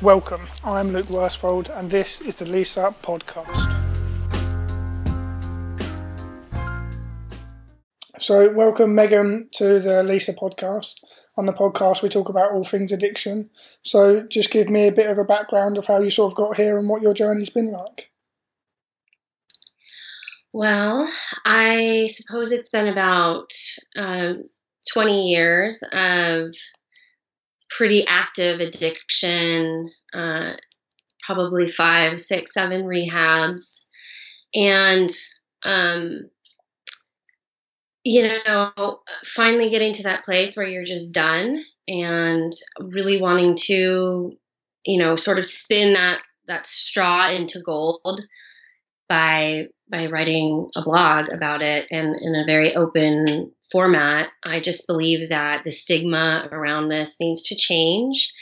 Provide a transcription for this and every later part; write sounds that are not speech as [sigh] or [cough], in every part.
Welcome, I'm Luke Worsfold, and this is the Lisa Podcast. So, welcome Megan to the Lisa Podcast. On the podcast, we talk about all things addiction. So, just give me a bit of a background of how you sort of got here and what your journey's been like. Well, I suppose it's been about um, 20 years of pretty active addiction, uh, probably five, six, seven rehabs. And, um, you know, finally getting to that place where you're just done and really wanting to, you know, sort of spin that, that straw into gold by by writing a blog about it and in a very open format. I just believe that the stigma around this needs to change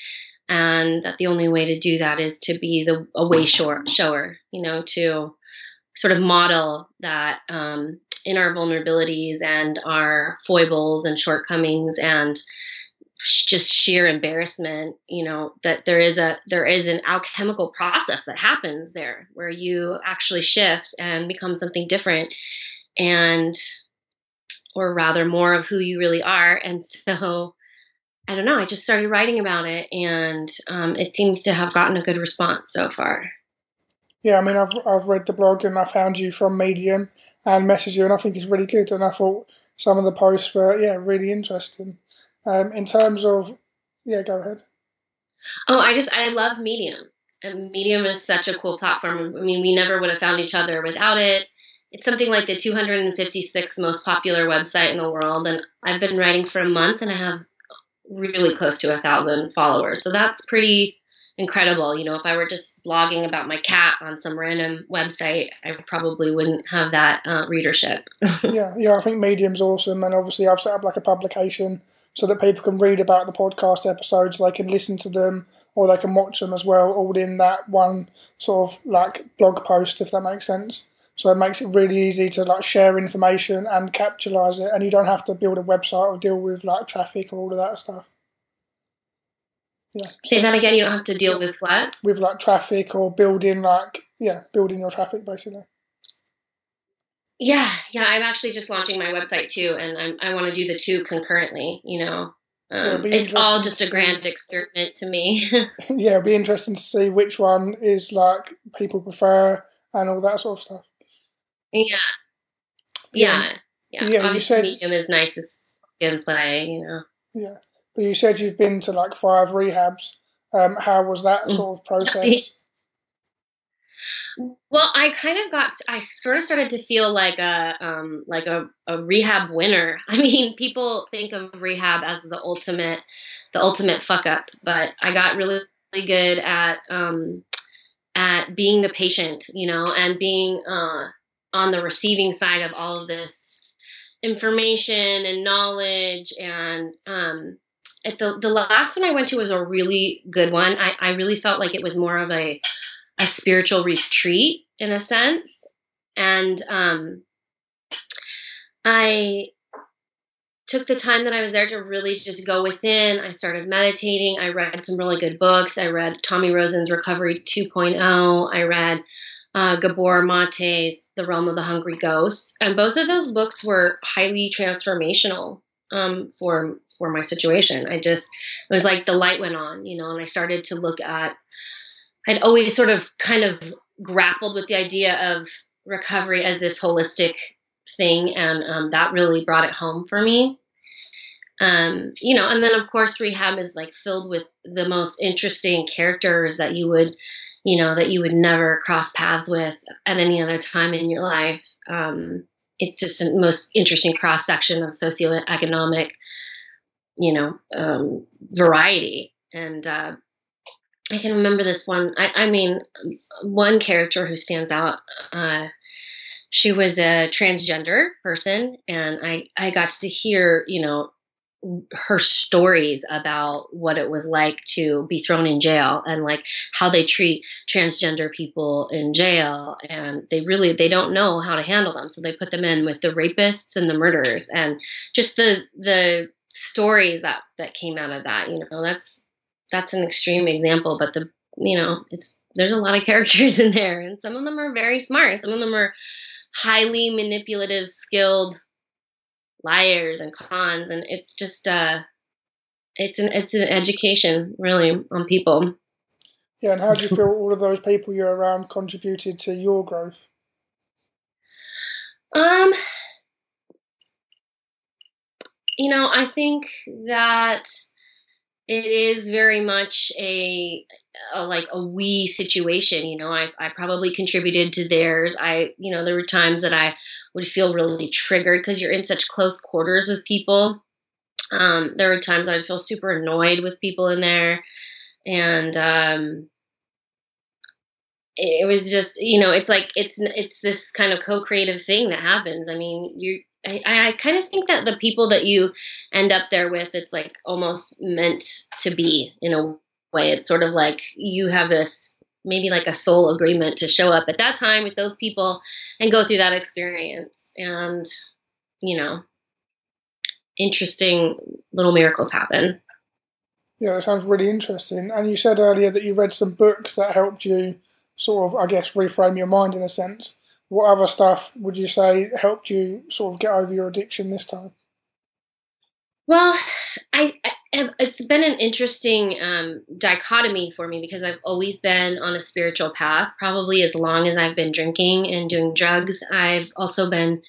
and that the only way to do that is to be the a way shower, you know, to sort of model that um, in our vulnerabilities and our foibles and shortcomings and just sheer embarrassment you know that there is a there is an alchemical process that happens there where you actually shift and become something different and or rather more of who you really are. And so I don't know, I just started writing about it and um, it seems to have gotten a good response so far. Yeah, I mean, I've, I've read the blog and I found you from Medium and messaged you, and I think it's really good. And I thought some of the posts were, yeah, really interesting. Um, in terms of, yeah, go ahead. Oh, I just, I love Medium. And Medium is such a cool platform. I mean, we never would have found each other without it it's something like the 256 most popular website in the world, and I've been writing for a month, and I have really close to a thousand followers. So that's pretty incredible. You know, if I were just blogging about my cat on some random website, I probably wouldn't have that uh, readership. [laughs] yeah, yeah, I think Medium's awesome, and obviously I've set up like a publication so that people can read about the podcast episodes, they can listen to them, or they can watch them as well, all in that one sort of like blog post, if that makes sense. So it makes it really easy to like share information and capitalize it, and you don't have to build a website or deal with like traffic or all of that stuff. Yeah. Say that again. You don't have to deal with what? With like traffic or building like yeah, building your traffic basically. Yeah, yeah. I'm actually just launching my website too, and I'm, i want to do the two concurrently. You know, um, it's all just a grand experiment to me. [laughs] [laughs] yeah, it'll be interesting to see which one is like people prefer and all that sort of stuff. Yeah. Yeah. Yeah. yeah. you said medium is nice as play, you know. Yeah. But you said you've been to like five rehabs. Um, how was that mm. sort of process? [laughs] Well, I kind of got, I sort of started to feel like a, um, like a, a rehab winner. [laughs] I mean, people think of rehab as the ultimate, the ultimate fuck up, but I got really, really good at, um, at being the patient, you know, and being, uh, on the receiving side of all of this information and knowledge and um, at the the last one I went to was a really good one. I, I really felt like it was more of a a spiritual retreat in a sense, and um, I took the time that I was there to really just go within. I started meditating. I read some really good books. I read Tommy Rosen's Recovery 2.0. I read uh, Gabor Mate's The Realm of the Hungry Ghosts, and both of those books were highly transformational um, for for my situation. I just it was like the light went on, you know, and I started to look at. I'd always sort of kind of grappled with the idea of recovery as this holistic thing, and um, that really brought it home for me. Um, you know, and then of course rehab is like filled with the most interesting characters that you would you know, that you would never cross paths with at any other time in your life. Um, it's just the most interesting cross section of socioeconomic, you know, um, variety. And uh, I can remember this one. I, I, mean, one character who stands out. Uh, she was a transgender person, and I I got to hear, you know, her stories about what it was like to be thrown in jail and like how they treat transgender people in jail. And they really they don't know how to handle them. So they put them in with the rapists and the murderers and just the the stories that that came out of that you know that's that's an extreme example but the you know, it's there's a lot of [laughs] characters in there, and some of them are very smart, some of them are highly manipulative, skilled liars and cons, and it's just uh, it's an it's an education really on people. Yeah, and how do you feel all of those people you're around contributed to your growth? Um, you know, I think that it is very much a, a, like a we situation you know I, I probably contributed to theirs i you know there were times that i would feel really triggered because you're in such close quarters with people. Um, there were times i'd feel super annoyed with people in there. And um, it, was just you know it's like it's it's this kind of co-creative thing that happens. I mean you I, I kind of think that the people that you end up there with, it's like almost meant to be in a way. It's sort of like you have this maybe like a soul agreement to show up at that time with those people and go through that experience. And, you know, interesting little miracles happen. Yeah, that sounds really interesting. And you said earlier that you read some books that helped you sort of, I guess, reframe your mind in a sense what other stuff would you say helped you sort of get over your addiction this time? Well, I, I it's been an interesting um, dichotomy for me because I've always been on a spiritual path. Probably as long as I've been drinking and doing drugs, I've also been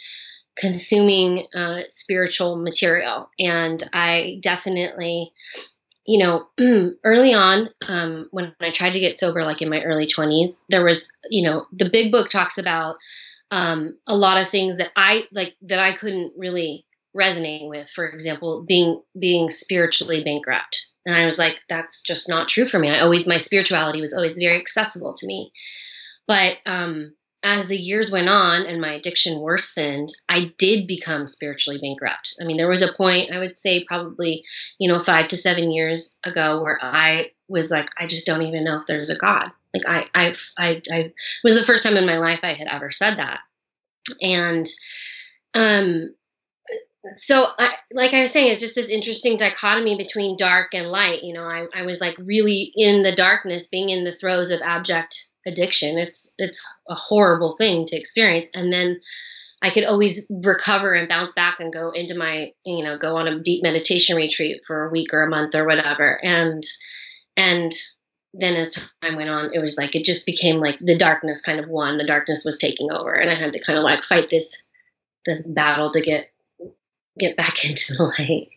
consuming uh, spiritual material, and I definitely you know, [clears throat] early on, um, when I tried to get sober, like in my early 20s, there was, you know, the big book talks about um, a lot of things that I like that I couldn't really resonate with. For example, being being spiritually bankrupt, and I was like, that's just not true for me. I always my spirituality was always very accessible to me, but um, as the years went on and my addiction worsened, I did become spiritually bankrupt. I mean, there was a point, I would say probably, you know, five to seven years ago where I was like, I just don't even know if there's a God. Like I, I, I, I was the first time in my life I had ever said that. And, um, so I, like I was saying, it's just this interesting dichotomy between dark and light. You know, I, I was like really in the darkness, being in the throes of abject addiction. It's it's a horrible thing to experience, and then I could always recover and bounce back and go into my you know go on a deep meditation retreat for a week or a month or whatever, and and then as time went on, it was like it just became like the darkness kind of won. The darkness was taking over, and I had to kind of like fight this this battle to get get back [laughs] into the light.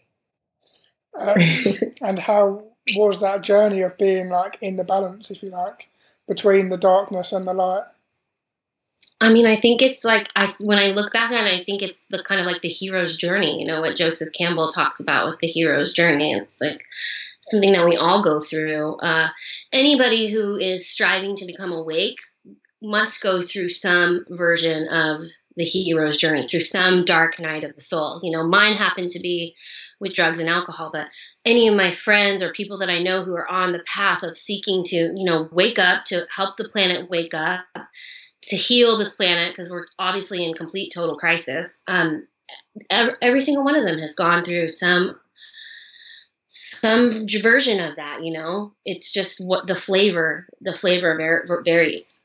Um, [laughs] and how was that journey of being like in the balance, if you like? between the darkness and the light? I mean, I think it's like I when I look back on it, I think it's the kind of like the hero's journey. You know what Joseph Campbell talks about with the hero's journey. It's like something that we all go through. Uh, anybody who is striving to become awake must go through some version of the hero's journey, through some dark night of the soul. You know, mine happened to be with drugs and alcohol, but any of my friends or people that I know who are on the path of seeking to, you know, wake up, to help the planet wake up, to heal this planet, because we're obviously in complete total crisis. Um, every, single one of them has gone through some some version of that you know it's just what the flavor the flavor varies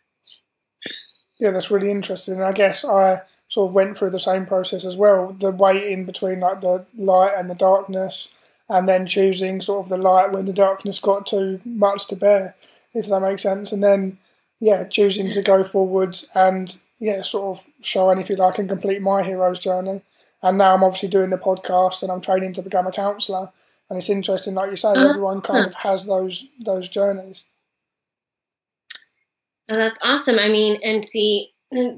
yeah that's really interesting i guess i sort of went through the same process as well. The waiting between like the light and the darkness, and then choosing sort of the light when the darkness got too much to bear, if that makes sense. And then yeah, choosing to go forwards and yeah, sort of show anything like and complete my hero's journey. And now I'm obviously doing the podcast and I'm training to become a counsellor. And it's interesting, like you say, uh-huh. everyone kind of has those those journeys. Oh, that's awesome. I mean, and see,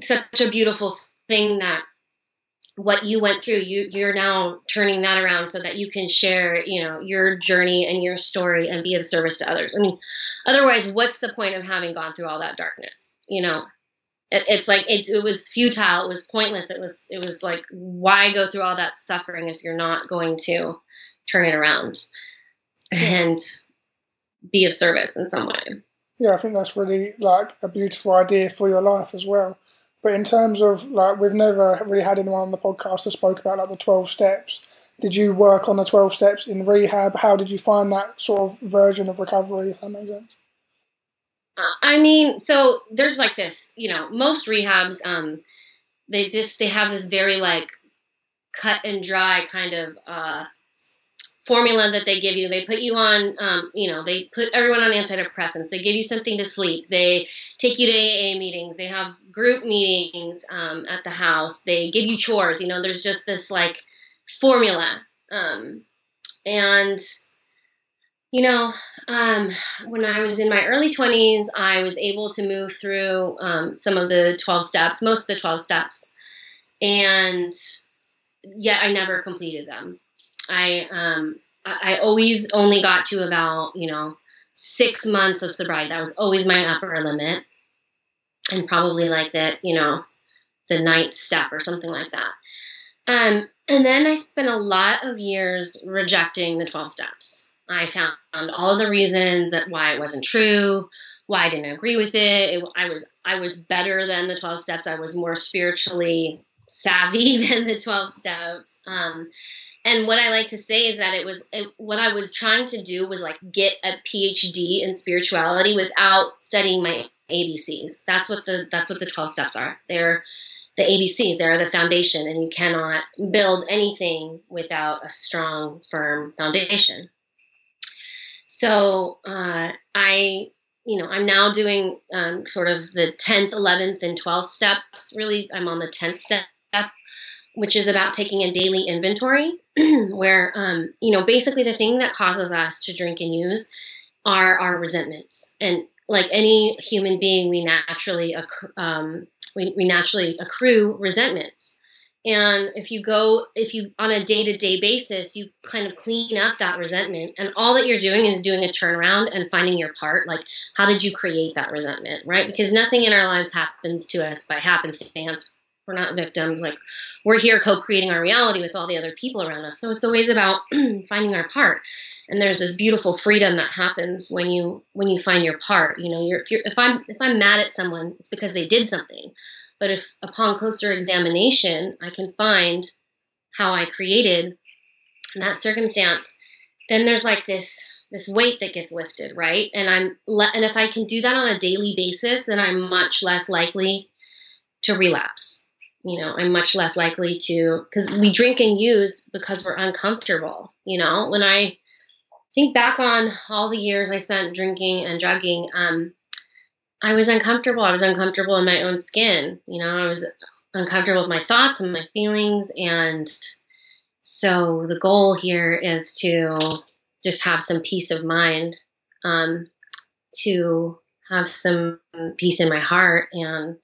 such a beautiful thing that what you went through you you're now turning that around so that you can share you know your journey and your story and be of service to others. I mean otherwise what's the point of having gone through all that darkness? You know it, it's like it, it was futile. It was pointless. It was it was like why go through all that suffering if you're not going to turn it around and be of service in some way yeah i think that's really like a beautiful idea for your life as well but in terms of like, we've never really had anyone on the podcast that spoke about like the twelve steps. Did you work on the twelve steps in rehab? How did you find that sort of version of recovery? If that makes sense. I mean, so there's like this, you know, most rehabs, um, they just they have this very like cut and dry kind of uh, formula that they give you. They put you on, um, you know, they put everyone on antidepressants. They give you something to sleep. They take you to AA meetings. They have group meetings um, at the house. They give you chores. You know, there's just this like formula. Um, and, you know, um, when I was in my early 20s, I was able to move through um, some of the 12 steps, most of the 12 steps. And yet I never completed them. I um, I always only got to about you know six months of sobriety. That was always my upper limit, and probably like that you know the ninth step or something like that. Um, and then I spent a lot of years rejecting the twelve steps. I found all the reasons that why it wasn't true, why I didn't agree with it. it. I was I was better than the twelve steps. I was more spiritually savvy [laughs] than the 12 steps. Um, and what I like to say is that it was it, what I was trying to do was like get a PhD in spirituality without studying my ABCs. That's what the that's what the 12 steps are. They're the ABCs, they're the foundation, and you cannot build anything without a strong, firm foundation. So uh, I you know, I'm now doing um, sort of the 10th, 11th, and 12th steps. Really, I'm on the 10th step which is about taking a daily inventory, [clears throat] where, um, you know, basically the thing that causes us to drink and use are our resentments. And like any human being, we naturally, um, we, we naturally accrue resentments. And if you go, if you on a day to day basis, you kind of clean up that resentment, and all that you're doing is doing a turnaround and finding your part. Like, how did you create that resentment, right? Because nothing in our lives happens to us by happenstance. We're not victims. Like, we're here co-creating our reality with all the other people around us. So it's always about [clears throat] finding our part. And there's this beautiful freedom that happens when you when you find your part. You know, you're, if, you're, if I'm if I'm mad at someone, it's because they did something. But if upon closer examination, I can find how I created that circumstance, then there's like this this weight that gets lifted, right? And I'm le- and if I can do that on a daily basis, then I'm much less likely to relapse you know, I'm much less likely to, because we drink and use because we're uncomfortable. You know, when I think back on all the years I spent drinking and drugging, um, I was uncomfortable. I was uncomfortable in my own skin. You know, I was uncomfortable with my thoughts and my feelings. And so the goal here is to just have some peace of mind, um, to have some peace in my heart and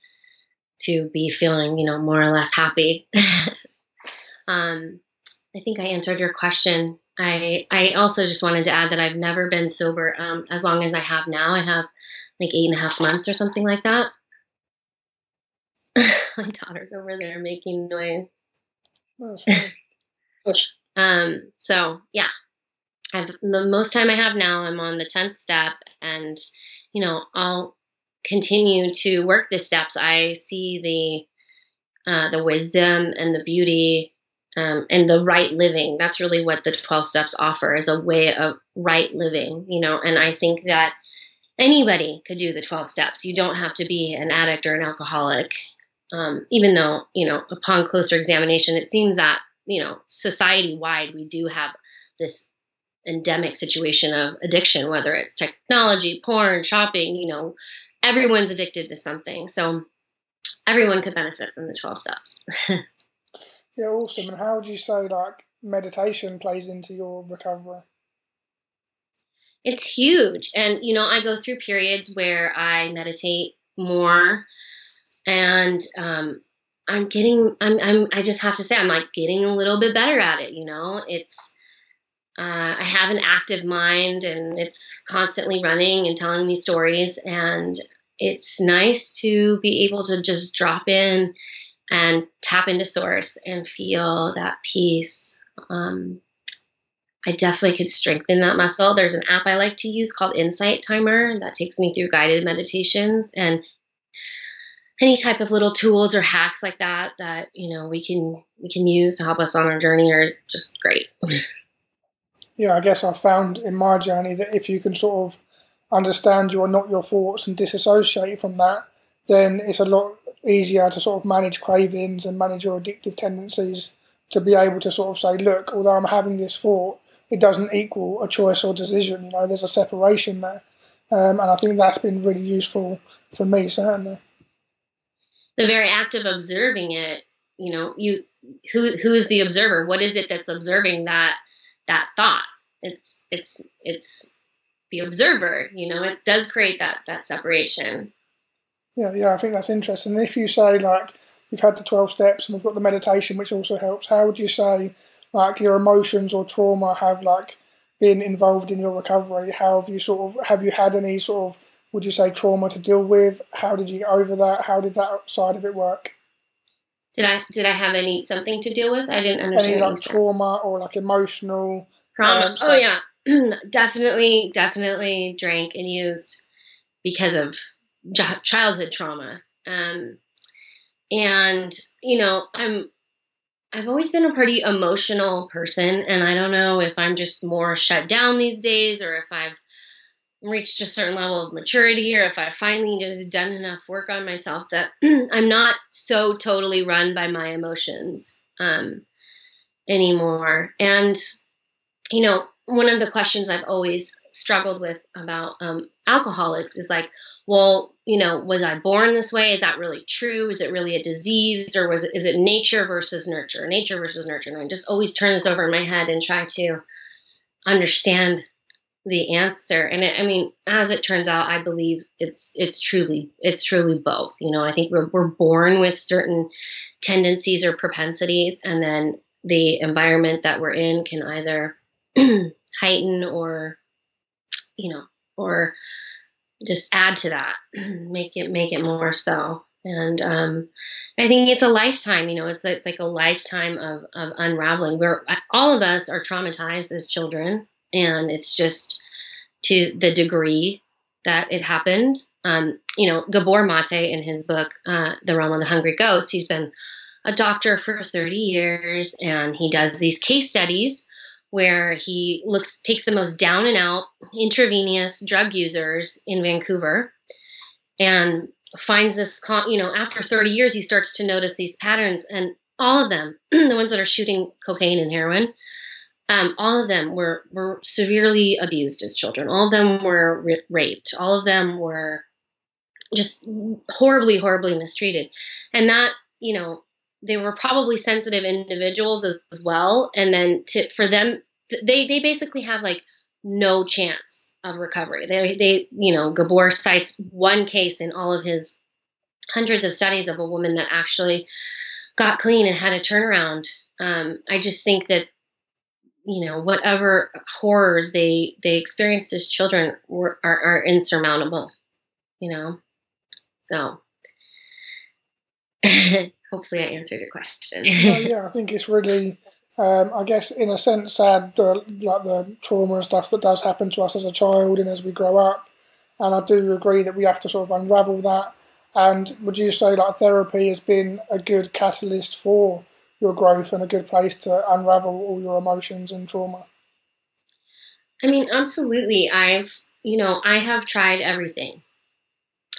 to be feeling, you know, more or less happy. [laughs] um, I think I answered your question. I I also just wanted to add that I've never been sober um, as long as I have now. I have like eight and a half months or something like that. [laughs] My daughter's over there making noise. [laughs] um. So yeah, I've, the most time I have now. I'm on the tenth step, and you know, I'll continue to work the steps, I see the uh, the wisdom and the beauty um, and the right living. That's really what the twelve steps offer is a way of right living. You know, and I think that anybody could do the twelve steps. You don't have to be an addict or an alcoholic. Um, even though you know, upon closer examination, it seems that you know, society wide, we do have this endemic situation of addiction, whether it's technology, porn, shopping, you know, everyone's addicted to something. So everyone could benefit from the 12 steps. [laughs] yeah, awesome. And how would you say like meditation plays into your recovery? It's huge. And, you know, I go through periods where I meditate more and, um, I'm getting, I'm, I'm, I just have to say, I'm like getting a little bit better at it. You know, it's, uh, I have an active mind and it's constantly running and telling me stories. And it's nice to be able to just drop in and tap into source and feel that peace. Um, I definitely could strengthen that muscle. There's an app I like to use called Insight Timer that takes me through guided meditations and any type of little tools or hacks like that that you know we can we can use to help us on our journey are just great. Yeah, I guess I found in my journey that if you can sort of understand you are not your thoughts and disassociate from that, then it's a lot easier to sort of manage cravings and manage your addictive tendencies to be able to sort of say, look, although I'm having this thought, it doesn't equal a choice or decision. You know, there's a separation there. Um, and I think that's been really useful for me, certainly. The very act of observing it, you know, you who who is the observer? What is it that's observing that that thought? It's it's it's the observer. You know, it does create that that separation. Yeah, yeah, I think that's interesting. And if you say like you've had the twelve steps and we've got the meditation, which also helps, how would you say like your emotions or trauma have like been involved in your recovery? How have you sort of have you had any sort of would you say trauma to deal with? How did you get over that? How did that side of it work? Did I did I have any something to deal with? I didn't understand. Any like trauma or like emotional trauma? Um, oh yeah, [clears throat] definitely, definitely drank and used because of childhood trauma. Um, and you know, I'm I've always been a pretty emotional person, and I don't know if I'm just more shut down these days or if I've reached a certain level of maturity or if I've finally just done enough work on myself that [clears throat] I'm not so totally run by my emotions um, anymore. And, you know, one of the questions I've always struggled with about um, alcoholics is like, well, you know, was I born this way? Is that really true? Is it really a disease, or was it, is it nature versus nurture? Nature versus nurture. And I just always turn this over in my head and try to understand the answer. And it, I mean, as it turns out, I believe it's it's truly it's truly both. You know, I think we're we're born with certain tendencies or propensities, and then the environment that we're in can either [clears throat] heighten or you know or just add to that, [clears throat] make it make it more so. And um, I think it's a lifetime. You know, it's it's like a lifetime of of unraveling. Where all of us are traumatized as children, and it's just to the degree that it happened. Um, you know, Gabor Mate in his book, uh, The Realm of the Hungry Ghost, he's been a doctor for 30 years and he does these case studies where he looks takes the most down and out intravenous drug users in Vancouver and finds this you know after 30 years he starts to notice these patterns and all of them [clears throat] the ones that are shooting cocaine and heroin um, all of them were were severely abused as children. All of them were raped. All of them were just horribly horribly mistreated. And that you know they were probably sensitive individuals as, as well. And then to, for them, they, they basically have like no chance of recovery. They, they, you know, Gabor cites one case in all of his hundreds of studies of a woman that actually got clean and had a turnaround. Um, I just think that, you know, whatever horrors they, they experienced as children were, are, are insurmountable, you know? So [laughs] hopefully I answered your question. [laughs] yeah, I think it's really, um, I guess, in a sense, sad the like the trauma and stuff that does happen to us as a child and as we grow up. And I do agree that we have to sort of unravel that. And would you say like therapy has been a good catalyst for your growth and a good place to unravel all your emotions and trauma? I mean, absolutely. I've, you know, I have tried everything.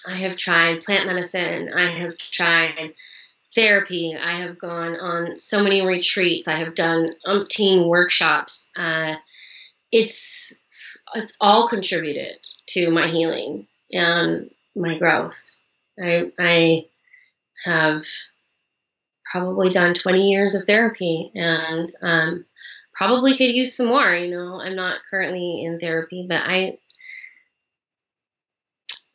I have tried plant medicine. I have tried therapy. I have gone on so many retreats. I have done umpteen workshops. Uh, it's it's all contributed to my healing and my growth. I I have probably done 20 years of therapy and um, probably could use some more. You know, I'm not currently in therapy, but I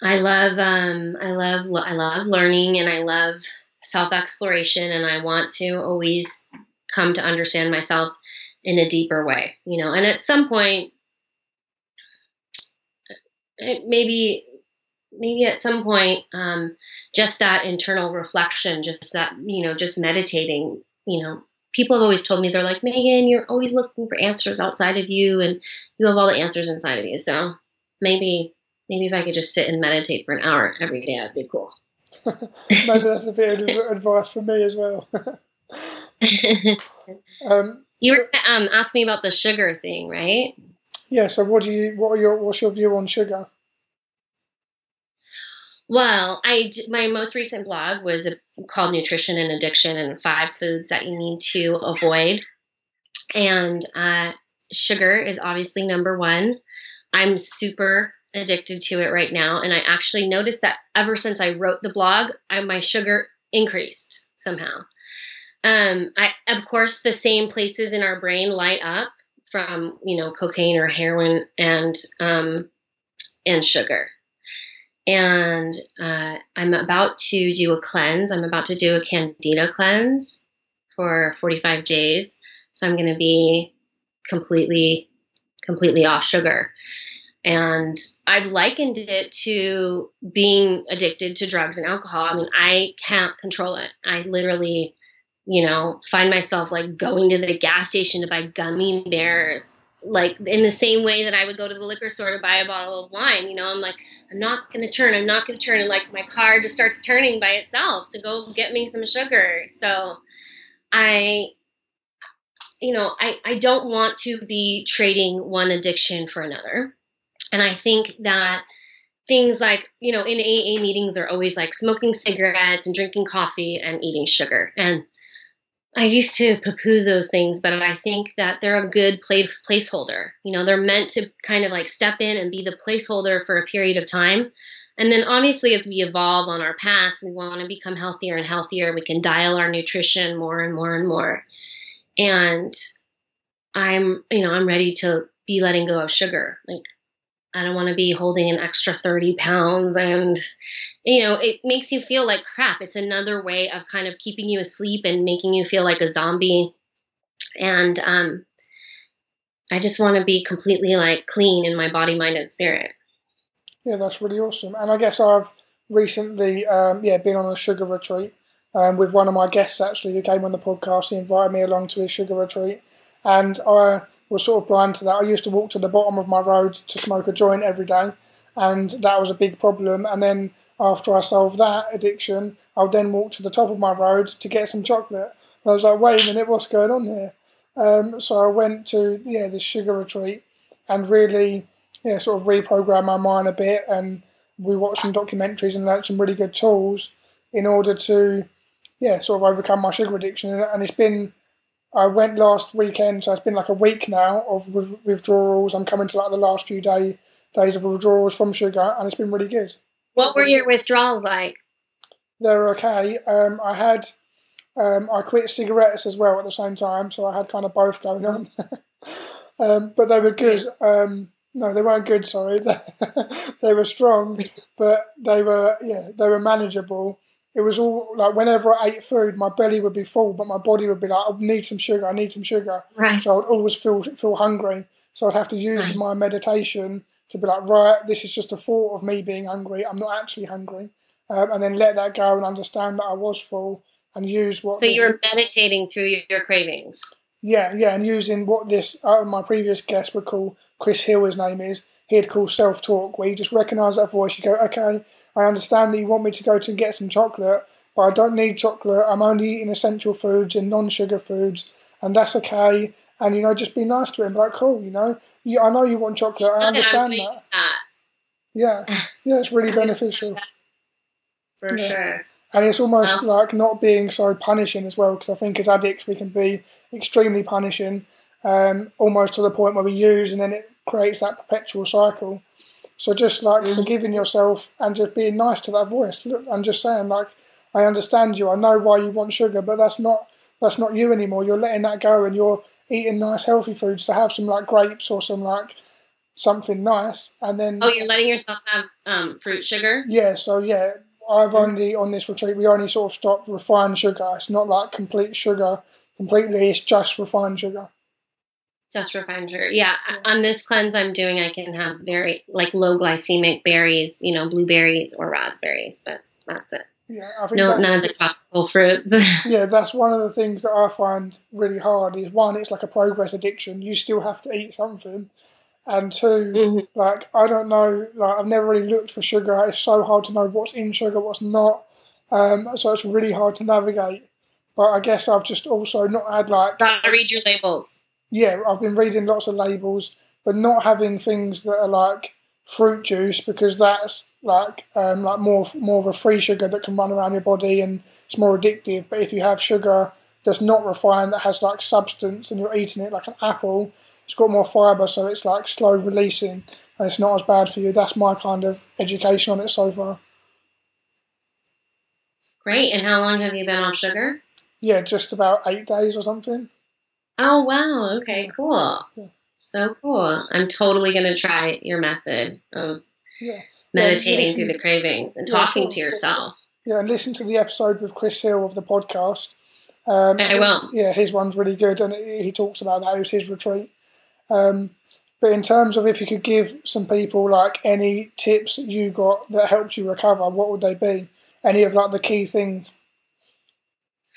I love um, I love I love learning and I love self exploration and I want to always come to understand myself in a deeper way, you know. And at some point, maybe maybe at some point, um, just that internal reflection, just that you know, just meditating, you know. People have always told me they're like Megan, you're always looking for answers outside of you, and you have all the answers inside of you. So maybe maybe if I could just sit and meditate for an hour every day, that'd be cool. [laughs] maybe that's a bit of advice for me as well. [laughs] um, you were um, asking me about the sugar thing, right? Yeah. So, what do you? What are your? What's your view on sugar? Well, I my most recent blog was called Nutrition and Addiction and Five Foods That You Need to Avoid. And uh, sugar is obviously number one. I'm super addicted to it right now, and I actually noticed that ever since I wrote the blog, I, my sugar increased somehow. Um, I of course the same places in our brain light up from you know cocaine or heroin and um, and sugar. And uh, I'm about to do a cleanse. I'm about to do a candida cleanse for 45 days. So I'm going to be completely, completely off sugar. And I've likened it to being addicted to drugs and alcohol. I mean, I can't control it. I literally, you know, find myself like going to the gas station to buy gummy bears like in the same way that I would go to the liquor store to buy a bottle of wine. You know, I'm like, I'm not going to turn, I'm not going to turn. And like my car just starts turning by itself to go get me some sugar. So I, you know, I, I don't want to be trading one addiction for another. And I think that things like, you know, in AA meetings, they're always like smoking cigarettes and drinking coffee and eating sugar. And I used to poo-poo those things, but I think that they're a good place placeholder. You know, they're meant to kind of like step in and be the placeholder for a period of time. And then obviously as we evolve on our path, we want to become healthier and healthier. We can dial our nutrition more and more and more. And I'm, you know, I'm ready to be letting go of sugar. Like I don't want to be holding an extra 30 pounds and you know, it makes you feel like crap. It's another way of kind of keeping you asleep and making you feel like a zombie. And um, I just want to be completely like clean in my body, mind, and spirit. Yeah, that's really awesome. And I guess I've recently, um, yeah, been on a sugar retreat um, with one of my guests actually who came on the podcast. He invited me along to his sugar retreat, and I was sort of blind to that. I used to walk to the bottom of my road to smoke a joint every day, and that was a big problem. And then after I solved that addiction, I'll then walk to the top of my road to get some chocolate. And I was like, wait a minute, what's going on here? Um, so I went to yeah this sugar retreat and really yeah sort of reprogram my mind a bit, and we watched some documentaries and learned some really good tools in order to yeah sort of overcome my sugar addiction. And it's been I went last weekend, so it's been like a week now of withdrawals. I'm coming to like the last few day days of withdrawals from sugar, and it's been really good. What were your withdrawals like? They're okay. Um, I had um, I quit cigarettes as well at the same time, so I had kind of both going on. [laughs] um, but they were good. Um, no, they weren't good. Sorry, [laughs] they were strong, but they were yeah, they were manageable. It was all like whenever I ate food, my belly would be full, but my body would be like, "I need some sugar. I need some sugar." Right. So I'd always feel feel hungry. So I'd have to use right. my meditation to be like, right, this is just a thought of me being hungry. I'm not actually hungry. Um, and then let that go and understand that I was full and use what. So this, you're meditating through your, your, cravings. Yeah, yeah, and using what this uh, my previous guest would call Chris Hill, his name is. He'd call self talk, where you just recognise that voice. You go, okay, I understand that you want me to go to get some chocolate, but I don't need chocolate. I'm only eating essential foods and non sugar foods, and that's okay and you know just be nice to him like cool you know you, i know you want chocolate i understand that. that. yeah yeah it's really [laughs] beneficial for yeah. sure and it's almost like not being so punishing as well because i think as addicts we can be extremely punishing um, almost to the point where we use and then it creates that perpetual cycle. So just like mm-hmm. forgiving yourself and just being nice to that voice. And just saying like i understand you. I know why you want sugar but that's not that's not you anymore. You're letting that go and you're eating nice healthy foods to have some like grapes or some like something nice and then oh you're letting yourself have um, fruit sugar? Yeah so yeah i've mm. only on this retreat we only sort of stopped refined sugar. It's not like complete sugar completely. It's just refined sugar just refined sugar yeah on this cleanse i'm doing i can have very like low glycemic berries you know blueberries or raspberries but that's it yeah, I think no, none of the tropical fruits. [laughs] yeah, that's one of the things that I find really hard. Is one, it's like a process addiction. You still have to eat something, and 2 mm-hmm. like I don't know, like I've never really looked for sugar. It's so hard to know what's in sugar, what's not. Um, so it's really hard to navigate. But I guess I've just also not had like. Gotta read your labels. Yeah, I've been reading lots of labels, but not having things that are like fruit juice because that's like um, like more more of a free sugar that can run around your body and it's more addictive. But if you have sugar that's not refined that has like substance and you're eating it like an apple, it's got more fiber, so it's like slow releasing and it's not as bad for you. That's my kind of education on it so far. Great. And how long have you been off sugar? Yeah, just about eight days or something. Oh wow! Okay, cool. Yeah. So cool. I'm totally gonna try your method of yeah. meditating yeah, through the cravings and talking sure. to yourself. Yeah, and listen to the episode with Chris Hill of the podcast. Um, I will. Yeah, his one's really good, and he talks about that. It was his retreat. Um, but in terms of if you could give some people like any tips that you got that helped you recover, what would they be? Any of like the key things?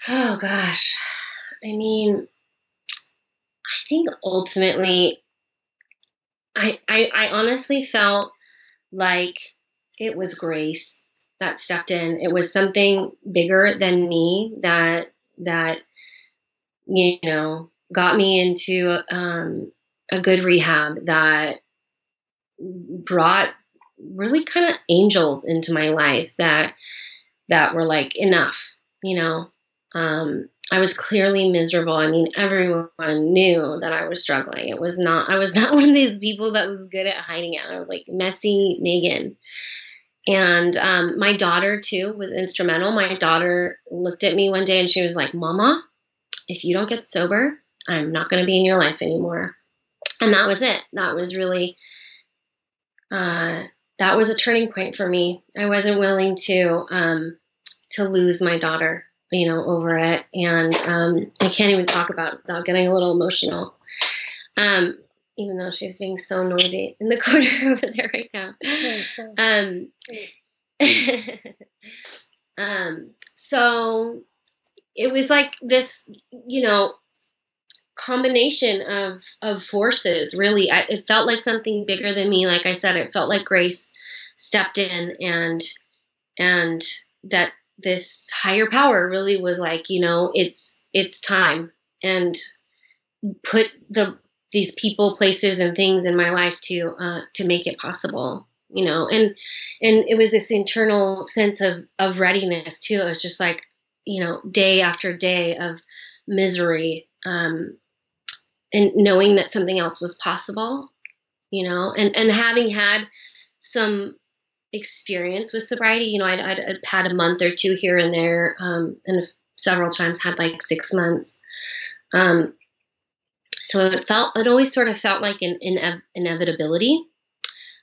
Oh gosh, I mean, think ultimately, I I, I honestly felt like it was grace that stepped in. It was something bigger than me that that you know got me into um, a good rehab that brought really kind of angels into my life that that were like enough you know um, i was clearly miserable. I mean everyone knew that i was struggling. It was not i was [laughs] not one of these people that was good at hiding it i was like messy megan. And um, my daughter too was instrumental. My daughter looked at me one day and she was like mama if you don't get sober i'm not going to be in your life anymore. And that was it. That was really, uh, that was a turning point for me. I wasn't willing to, um, to lose my daughter, you know, over it. And, um, I can't even talk about without getting a little emotional. Um, even though she's being so noisy in the [laughs] corner over there right now. Um, [laughs] um, so it was like this, you know, combination of of forces really I, it felt like something bigger than me like i said it felt like grace stepped in and and that this higher power really was like you know it's it's time. And put the these people places and things in my life to uh, to make it possible you know. And and it was this internal sense of of readiness too. It was just like you know day after day of misery um, and knowing that something else was possible, you know, and, and having had some experience with sobriety, you know, I'd, I'd, had a month or two here and there, um, and several times had like six months. Um, so it felt, it always sort of felt like an, an inevitability.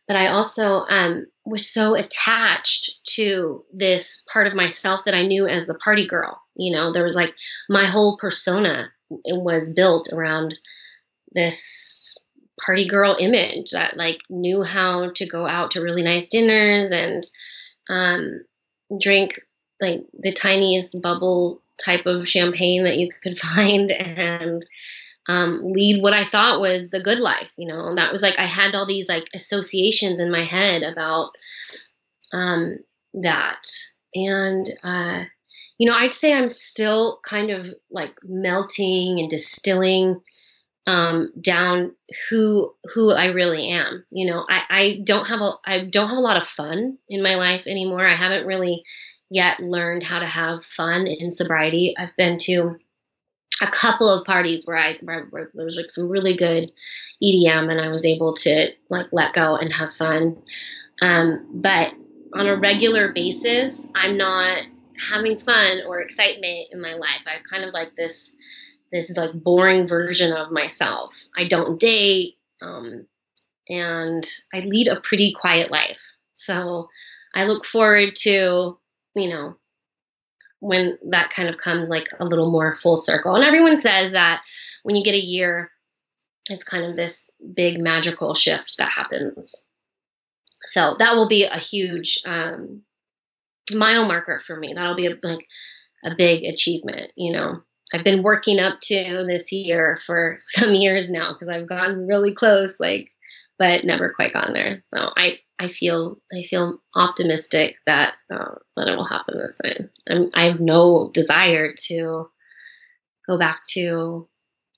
But I also um, was so attached to this part of myself that I knew as the party girl. You know, there was like my whole persona was built around this party girl image that like knew how to go out to really nice dinners and um, drink like the tiniest bubble type of champagne that you could [laughs] find and um, lead what I thought was the good life. You know, that was like I had all these like associations in my head about um, that, and uh, you know, I'd say I'm still kind of like melting and distilling um, down who who I really am. You know, I, I don't have a I don't have a lot of fun in my life anymore. I haven't really yet learned how to have fun in sobriety. I've been to a couple of parties where I where, where there was like some really good EDM and I was able to like let go and have fun. Um, but on a regular basis, I'm not having fun or excitement in my life. I kind of like this this is like boring version of myself. I don't date, um, and I lead a pretty quiet life. So I look forward to, you know, when that kind of comes like a little more full circle. And everyone says that when you get a year, it's kind of this big magical shift that happens. So that will be a huge um, mile marker for me. That'll be a, like a big achievement, you know. I've been working up to this year for [laughs] some years now because I've gotten really close, like, but never quite gotten there. So I, I feel, I feel optimistic that uh, that it will happen this time. I'm, I have no desire to go back to,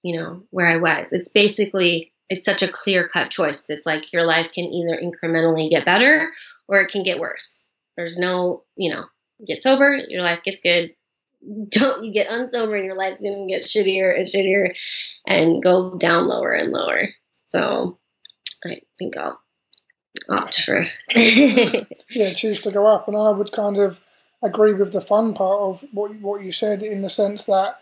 you know, where I was. It's basically, it's such a clear cut choice. It's like your life can either incrementally get better or it can get worse. There's no, you know, get sober, your life gets good. Don't you get unsober and your life's gonna get shittier and shittier and go down lower and lower. So I think I'll opt for [laughs] yeah, choose to go up. And I would kind of agree with the fun part of what what you said in the sense that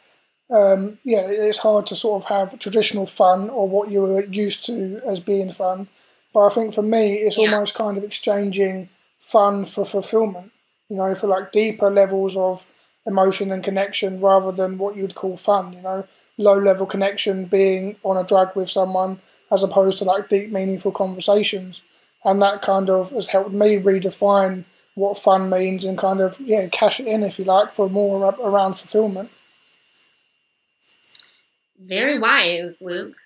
um, yeah, it's hard to sort of have traditional fun or what you were used to as being fun. But I think for me, it's yeah. almost kind of exchanging fun for fulfillment. You know, for like deeper levels of emotion and connection rather than what you would call fun. You know, low level connection being on a drug with someone as opposed to like deep, meaningful conversations. And that kind of has helped me redefine what fun means and kind of, yeah, cash it in, if you like, for more around fulfillment. Very wise, Luke.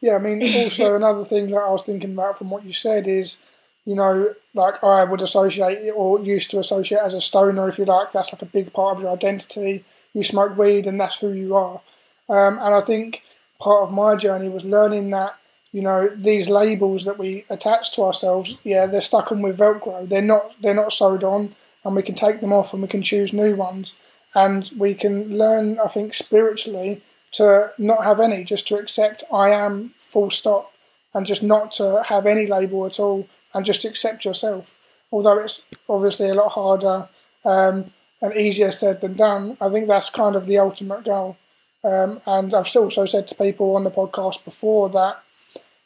Yeah, I mean, [laughs] also another thing that I was thinking about from what you said is, you know, like I would associate or used to associate as a stoner, if you like, that's like a big part of your identity. You smoke weed and that's who you are. Um, and I think part of my journey was learning that, you know, these labels that we attach to ourselves, yeah, they're stuck on with Velcro. They're not they're not sewed on and we can take them off and we can choose new ones. And we can learn, I think, spiritually to not have any, just to accept I am full stop, and just not to have any label at all, and just accept yourself. Although it's obviously a lot harder um, and easier said than done, I think that's kind of the ultimate goal. Um, and I've also said to people on the podcast before that,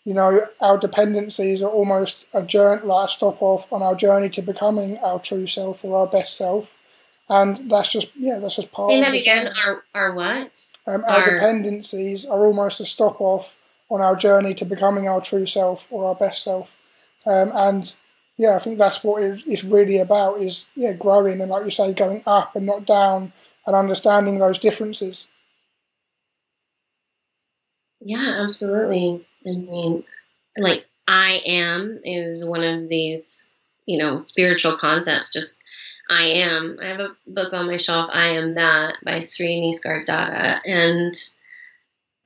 you know, our dependencies are almost a journey, like a stop off on our journey to becoming our true self or our best self. And that's just, yeah, that's just part Say of that again. Our, our what? Um, our, our dependencies are almost a stop off on our journey to becoming our true self or our best self. Um, and yeah, I think that's what it's really about is yeah, growing and like you say, going up and not down and understanding those differences. Yeah, absolutely. I mean, like I am is one of these, you know, spiritual concepts. Just I am. I have a book on my shelf, I Am That by Sri Nisargadatta. And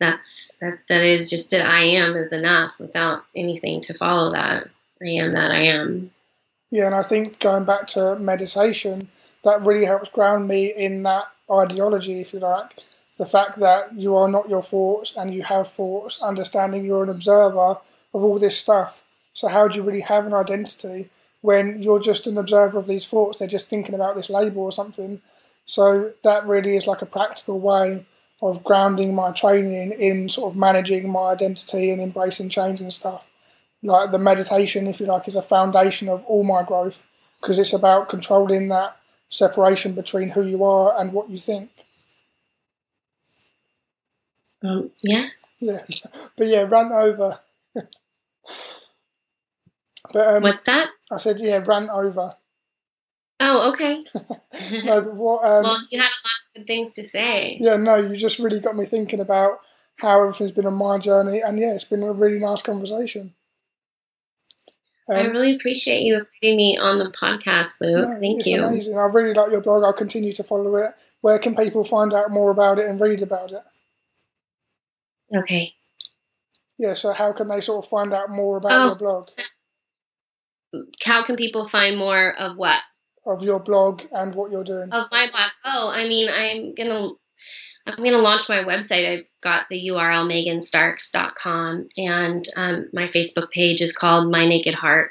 that's that that is just that I am is enough without anything to follow that. I am that I am. Yeah, and I think going back to meditation, that really helps ground me in that ideology, if you like. The fact that you are not your thoughts and you have thoughts, understanding you're an observer of all this stuff. So, how do you really have an identity? when you're just an observer of these thoughts, they're just thinking about this label or something. So that really is like a practical way of grounding my training in sort of managing my identity and embracing change and stuff. Like the meditation, if you like, is a foundation of all my growth because it's about controlling that separation between who you are and what you think. Um, yeah. Yeah. But yeah, run over. [laughs] But um, what's that? I said, yeah, ran over. Oh, okay. [laughs] no, what, um, well, you had a lot of good things to say. Yeah, no, you just really got me thinking about how everything's been on my journey, and yeah, it's been a really nice conversation. Um, I really appreciate you inviting me on the podcast, Lou. No, Thank you. Amazing. I really like your blog. I'll continue to follow it. Where can people find out more about it and read about it? Okay. Yeah, so how can they sort of find out more about oh, your blog? how can people find more of what? Of your blog and what you're doing. Of my blog. Oh, I mean, I'm gonna I'm gonna launch my website. I've got the URL meganstarks.com, and um, my Facebook page is called My Naked Heart.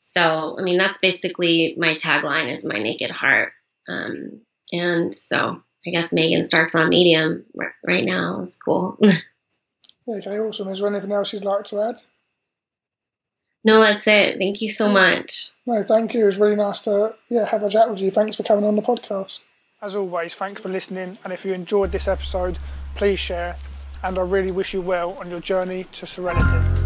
So, I mean, that's basically my tagline is My Naked Heart. Um, and so, I guess Megan Starks on Medium right now is cool. [laughs] okay, awesome. Is there anything else you'd like to add? No, that's it. Thank you so much. No, thank you. It was really nice to yeah have a chat with you. Thanks for coming on the podcast. As always, thanks for listening. And if you enjoyed this episode, please share. And I really wish you well on your journey to serenity.